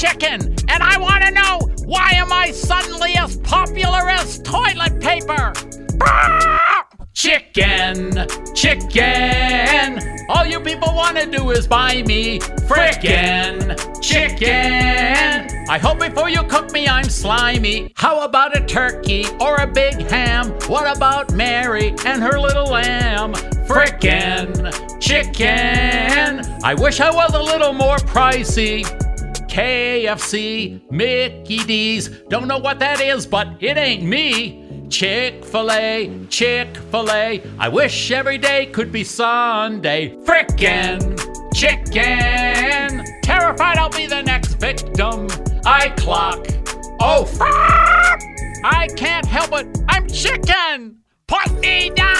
Chicken, and I want to know why am I suddenly as popular as toilet paper? Chicken, chicken. All you people want to do is buy me frickin' chicken. I hope before you cook me, I'm slimy. How about a turkey or a big ham? What about Mary and her little lamb? Frickin' chicken. I wish I was a little more pricey. KFC, Mickey D's. Don't know what that is, but it ain't me. Chick fil A, Chick fil A. I wish every day could be Sunday. Frickin' chicken. Terrified I'll be the next victim. I clock. Oh, fuck! I can't help it. I'm chicken. Put me down.